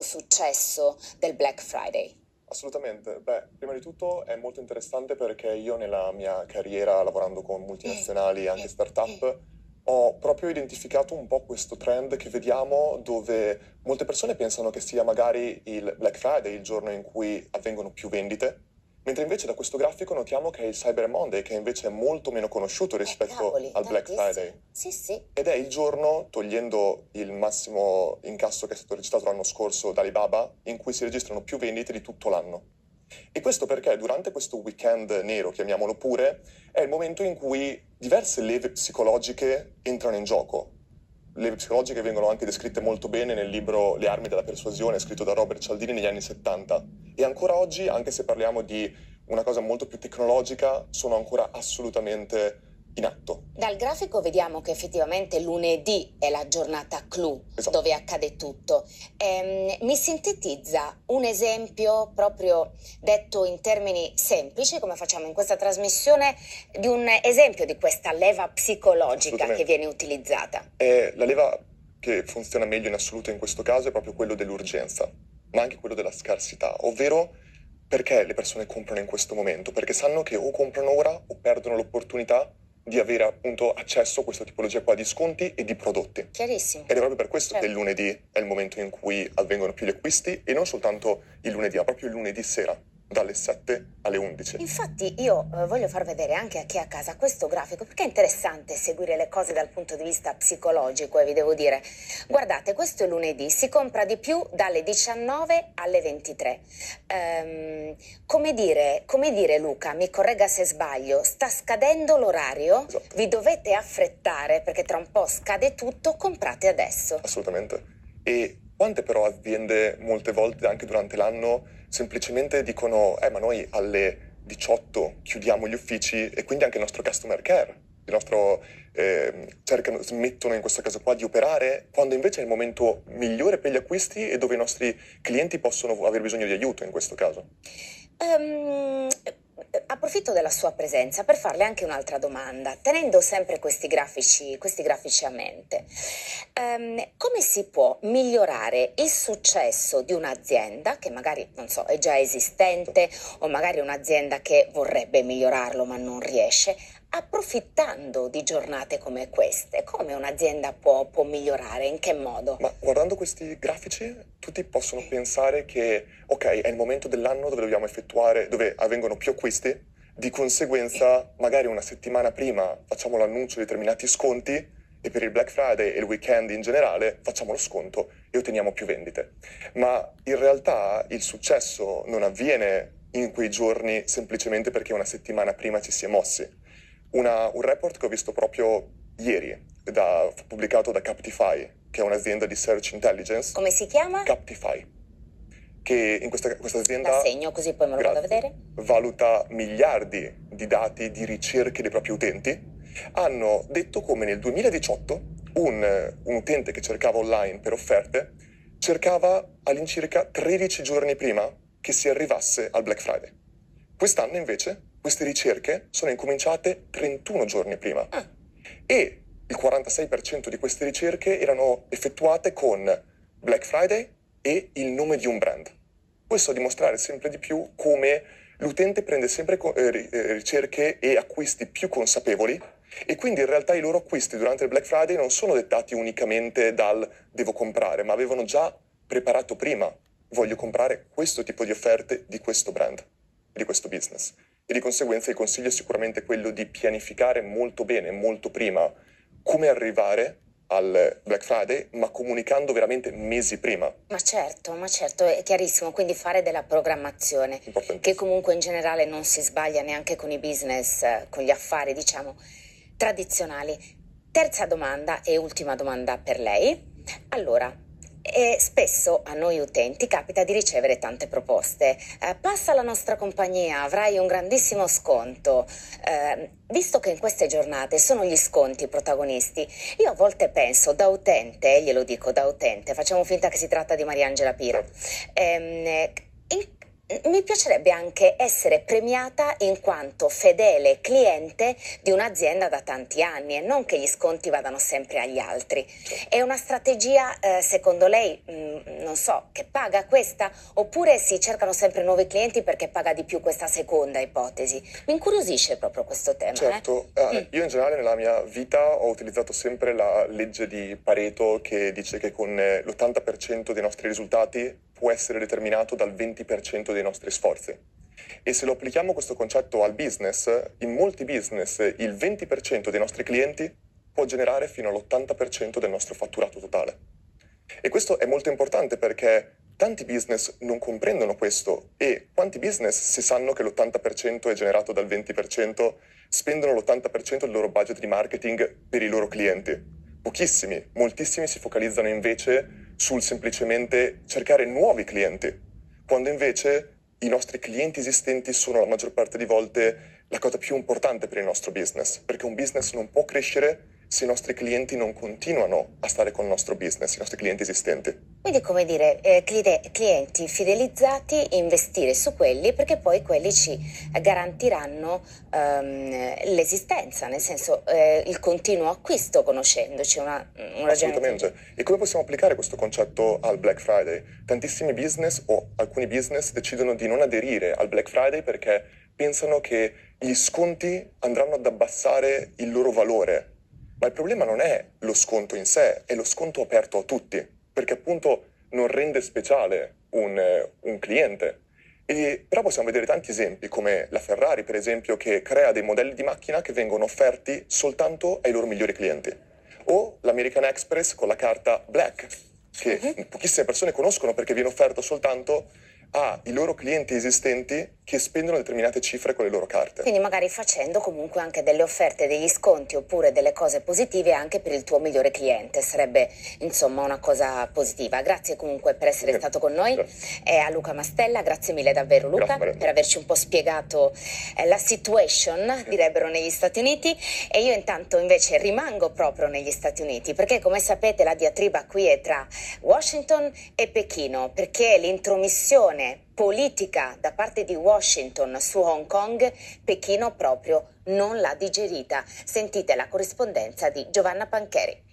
successo del Black Friday? Assolutamente. Beh, prima di tutto è molto interessante perché io nella mia carriera lavorando con multinazionali e anche startup ho proprio identificato un po' questo trend che vediamo dove molte persone pensano che sia magari il Black Friday il giorno in cui avvengono più vendite, Mentre invece da questo grafico notiamo che è il Cyber Monday, che invece è molto meno conosciuto eh, rispetto eh, cavoli, al Black Friday. Sì, sì. Ed è il giorno, togliendo il massimo incasso che è stato registrato l'anno scorso da Alibaba, in cui si registrano più vendite di tutto l'anno. E questo perché durante questo weekend nero, chiamiamolo pure, è il momento in cui diverse leve psicologiche entrano in gioco le psicologiche vengono anche descritte molto bene nel libro Le armi della persuasione, scritto da Robert Cialdini negli anni 70. E ancora oggi, anche se parliamo di una cosa molto più tecnologica, sono ancora assolutamente in atto. Dal grafico vediamo che effettivamente lunedì è la giornata clou esatto. dove accade tutto. Ehm, mi sintetizza un esempio proprio detto in termini semplici, come facciamo in questa trasmissione, di un esempio di questa leva psicologica che viene utilizzata. È la leva che funziona meglio in assoluto in questo caso è proprio quello dell'urgenza, ma anche quello della scarsità, ovvero perché le persone comprano in questo momento? Perché sanno che o comprano ora o perdono l'opportunità di avere appunto accesso a questa tipologia qua di sconti e di prodotti. Chiarissimo. Ed è proprio per questo certo. che il lunedì è il momento in cui avvengono più gli acquisti e non soltanto il lunedì, ma proprio il lunedì sera dalle 7 alle 11. Infatti io eh, voglio far vedere anche a chi è a casa questo grafico perché è interessante seguire le cose dal punto di vista psicologico e vi devo dire, guardate questo è lunedì, si compra di più dalle 19 alle 23. Ehm, come, dire, come dire Luca, mi corregga se sbaglio, sta scadendo l'orario, esatto. vi dovete affrettare perché tra un po' scade tutto, comprate adesso. Assolutamente. E quante però aziende molte volte anche durante l'anno semplicemente dicono eh ma noi alle 18 chiudiamo gli uffici e quindi anche il nostro customer care, il nostro, eh, cercano, smettono in questo caso qua di operare quando invece è il momento migliore per gli acquisti e dove i nostri clienti possono aver bisogno di aiuto in questo caso. Um, approfitto della sua presenza per farle anche un'altra domanda, tenendo sempre questi grafici, questi grafici a mente. Um, come si può migliorare il successo di un'azienda che magari, non so, è già esistente o magari un'azienda che vorrebbe migliorarlo ma non riesce, approfittando di giornate come queste? Come un'azienda può, può, migliorare? In che modo? Ma guardando questi grafici, tutti possono pensare che, ok, è il momento dell'anno dove dobbiamo effettuare, dove avvengono più acquisti, di conseguenza magari una settimana prima facciamo l'annuncio di determinati sconti e per il Black Friday e il weekend in generale facciamo lo sconto e otteniamo più vendite. Ma in realtà il successo non avviene in quei giorni semplicemente perché una settimana prima ci si è mossi una, un report che ho visto proprio ieri, da, pubblicato da Captify, che è un'azienda di search intelligence. Come si chiama? Captify. Che in questa, questa azienda. La segno così poi me lo vado a vedere. Valuta miliardi di dati di ricerche dei propri utenti. Hanno detto come nel 2018 un, un utente che cercava online per offerte cercava all'incirca 13 giorni prima che si arrivasse al Black Friday. Quest'anno invece queste ricerche sono incominciate 31 giorni prima ah. e il 46% di queste ricerche erano effettuate con Black Friday e il nome di un brand. Questo a dimostrare sempre di più come l'utente prende sempre eh, eh, ricerche e acquisti più consapevoli e quindi in realtà i loro acquisti durante il Black Friday non sono dettati unicamente dal devo comprare, ma avevano già preparato prima voglio comprare questo tipo di offerte di questo brand, di questo business e di conseguenza il consiglio è sicuramente quello di pianificare molto bene, molto prima, come arrivare al Black Friday, ma comunicando veramente mesi prima. Ma certo, ma certo, è chiarissimo, quindi fare della programmazione, che comunque in generale non si sbaglia neanche con i business, con gli affari, diciamo, tradizionali. Terza domanda e ultima domanda per lei. Allora, e spesso a noi utenti capita di ricevere tante proposte. Eh, passa la nostra compagnia, avrai un grandissimo sconto. Eh, visto che in queste giornate sono gli sconti i protagonisti, io a volte penso da utente, glielo dico da utente, facciamo finta che si tratta di Mariangela Pira. Ehm, in mi piacerebbe anche essere premiata in quanto fedele cliente di un'azienda da tanti anni e non che gli sconti vadano sempre agli altri. È una strategia, eh, secondo lei, mh, mm, non so, che paga questa? Oppure si cercano sempre nuovi clienti perché paga di più questa seconda ipotesi? Mi incuriosisce proprio questo tema. Eh. Certo, eh? eh, io in generale nella mia vita ho utilizzato sempre la legge di Pareto che dice che con eh, l'80% dei nostri risultati può essere determinato dal 20% dei nostri sforzi. E se lo applichiamo questo concetto al business, in molti business il 20% dei nostri clienti può generare fino all'80% del nostro fatturato totale. E questo è molto importante perché tanti business non comprendono questo e quanti business, se sanno che l'80% è generato dal 20%, spendono l'80% del loro budget di marketing per i loro clienti. Pochissimi, moltissimi si focalizzano invece sul semplicemente cercare nuovi clienti, quando invece i nostri clienti esistenti sono la maggior parte di volte la cosa più importante per il nostro business, perché un business non può crescere se i nostri clienti non continuano a stare con il nostro business, i nostri clienti esistenti. Quindi, come dire, eh, clienti fidelizzati, investire su quelli perché poi quelli ci garantiranno ehm, l'esistenza, nel senso eh, il continuo acquisto conoscendoci. Una, un Assolutamente. E come possiamo applicare questo concetto al Black Friday? Tantissimi business o alcuni business decidono di non aderire al Black Friday perché pensano che gli sconti andranno ad abbassare il loro valore ma il problema non è lo sconto in sé, è lo sconto aperto a tutti, perché appunto non rende speciale un, eh, un cliente. E, però possiamo vedere tanti esempi, come la Ferrari, per esempio, che crea dei modelli di macchina che vengono offerti soltanto ai loro migliori clienti. O l'American Express con la carta Black, che uh-huh. pochissime persone conoscono perché viene offerto soltanto ai loro clienti esistenti che spendono determinate cifre con le loro carte. Quindi magari facendo comunque anche delle offerte, degli sconti oppure delle cose positive anche per il tuo migliore cliente, sarebbe insomma una cosa positiva. Grazie comunque per essere stato con noi. E a Luca Mastella, grazie mille davvero Luca grazie, per averci un po' spiegato eh, la situation, direbbero negli Stati Uniti. E io intanto invece rimango proprio negli Stati Uniti perché come sapete la diatriba qui è tra Washington e Pechino perché l'intromissione politica da parte di Washington su Hong Kong, Pechino proprio non l'ha digerita. Sentite la corrispondenza di Giovanna Pancheri.